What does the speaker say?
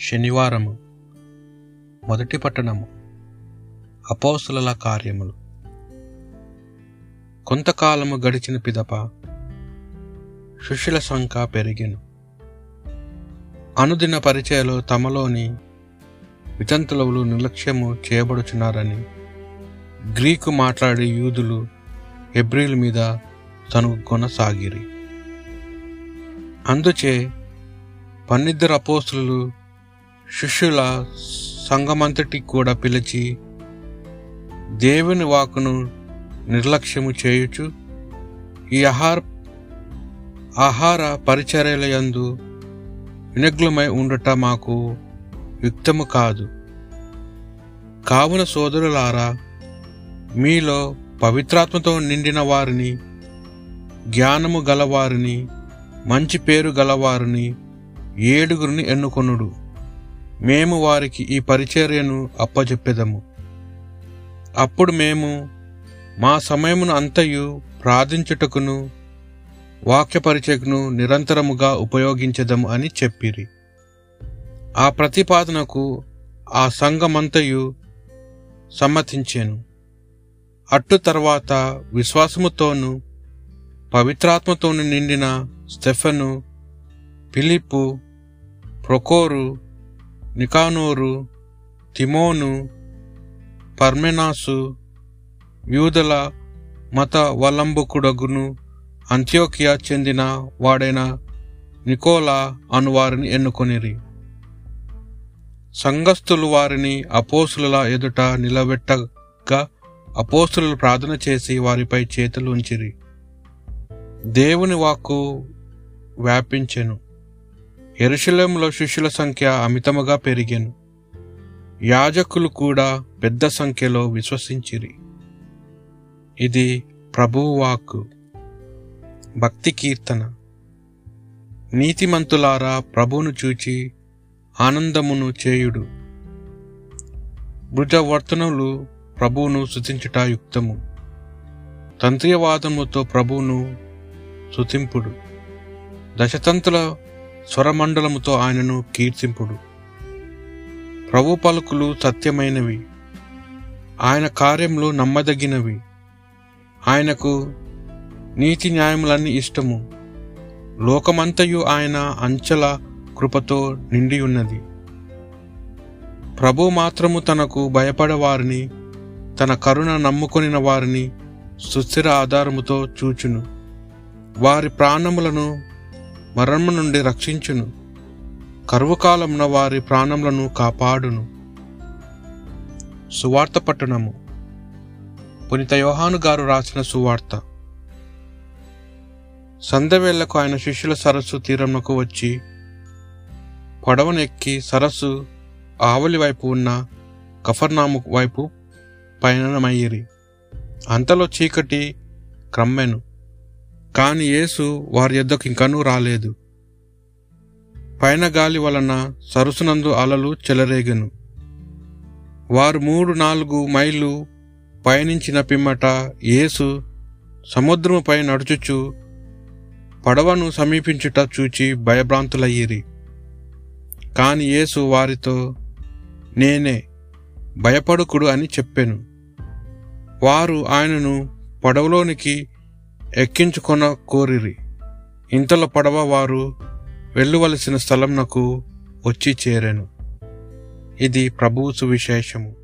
శనివారము మొదటి పట్టణము అపోస్తుల కార్యములు. కొంతకాలము గడిచిన పిదప శిష్యుల సంఖ్య పెరిగెను. అనుదిన పరిచయలో తమలోని వితంతులవులు నిర్లక్ష్యము చేయబడుచున్నారని గ్రీకు మాట్లాడే యూదులు ఎబ్రిల్ మీద తను కొనసాగిరి. అందుచే పన్నిద్దరు అపోస్తులు శిష్యుల సంఘమంతటి కూడా పిలిచి దేవుని వాకును నిర్లక్ష్యము చేయుచు ఈ ఆహార ఆహార పరిచర్యలయందు వినగ్లమై ఉండట మాకు యుక్తము కాదు. కావున సోదరులారా మీలో పవిత్రాత్మతో నిండిన వారిని జ్ఞానము గలవారిని మంచి పేరు గలవారిని ఏడుగురిని ఎన్నుకొనుడు. మేము వారికి ఈ పరిచర్యను అప్పజెప్పెదము. అప్పుడు మేము మా సమయమును అంతయు ప్రార్థించుటకును వాక్య పరిచయకును నిరంతరముగా ఉపయోగించదము అని చెప్పిరి. ఆ ప్రతిపాదనకు ఆ సంఘమంతయు సమ్మతించాను. అట్టు తర్వాత విశ్వాసముతోనూ పవిత్రాత్మతోను నిండిన స్టెఫను పిలిప్పు ప్రొకోరు నికానోరు తిమోను పర్మెనాసు యూదల మత వలంబకుడగును అంత్యోకియా చెందిన వాడైన నికోలా అనువారిని ఎన్నుకొనిరి. సంఘస్థులు వారిని అపోసుల ఎదుట నిలబెట్టగా అపోస్తులు ప్రార్థన చేసి వారిపై చేతులు ఉంచిరి. దేవుని వాక్కు వ్యాపించెను. ఎరుశలంలో శిష్యుల సంఖ్య అమితముగా పెరిగెను. యాజకులు కూడా పెద్ద సంఖ్యలో విశ్వసించిరి. ఇది ప్రభువు వాక్కు. భక్తి కీర్తన. నీతిమంతులారా ప్రభువును చూచి ఆనందమును చేయుడు. భుజవర్తనలు ప్రభువును శుతించుట యుక్తము. తంత్రియవాదముతో ప్రభువును శుతింపుడు. దశతంతుల స్వరమండలముతో ఆయనను కీర్తింపుడు. ప్రభు పలుకులు సత్యమైనవి. ఆయన కార్యములు నమ్మదగినవి. ఆయనకు నీతి న్యాయములన్నీ ఇష్టము. లోకమంతయు ఆయన అంచెల కృపతో నిండి ఉన్నది ప్రభు మాత్రము తనకు భయపడవారిని తన కరుణ నమ్ముకొనిన వారిని సుస్థిర ఆధారముతో చూచును. వారి ప్రాణములను మరణము నుండి రక్షించును. కరువుకాలమున వారి ప్రాణములను కాపాడును. సువార్త పట్టణము. పునీత యోహాను గారు రాసిన సువార్త. సంధ్యవేళ్ళకు ఆయన శిష్యుల సరస్సు తీరమునకు వచ్చి పడవనెక్కి సరస్సు ఆవలి వైపు ఉన్న కఫర్నాము వైపు పయనమయ్యిరి అంతలో చీకటి క్రమ్మెను. కాని యేసు వారి యొద్దకు ఇంకనూ రాలేదు. పైన గాలి వలన సరసునందు అలలు చెలరేగెను. వారు మూడు నాలుగు మైళ్ళు పయనించిన పిమ్మట యేసు సముద్రముపై నడుచుచు పడవను సమీపించుట చూచి భయభ్రాంతులయ్యిరి. కాని యేసు వారితో నేనే భయపడుకుడు అని చెప్పెను. వారు ఆయనను పడవలోనికి ఎక్కించుకొన కోరిరి. ఇంతలో పడవ వారు వెళ్ళవలసిన స్థలంనకు వచ్చి చేరాను. ఇది ప్రభువు సువిశేషము.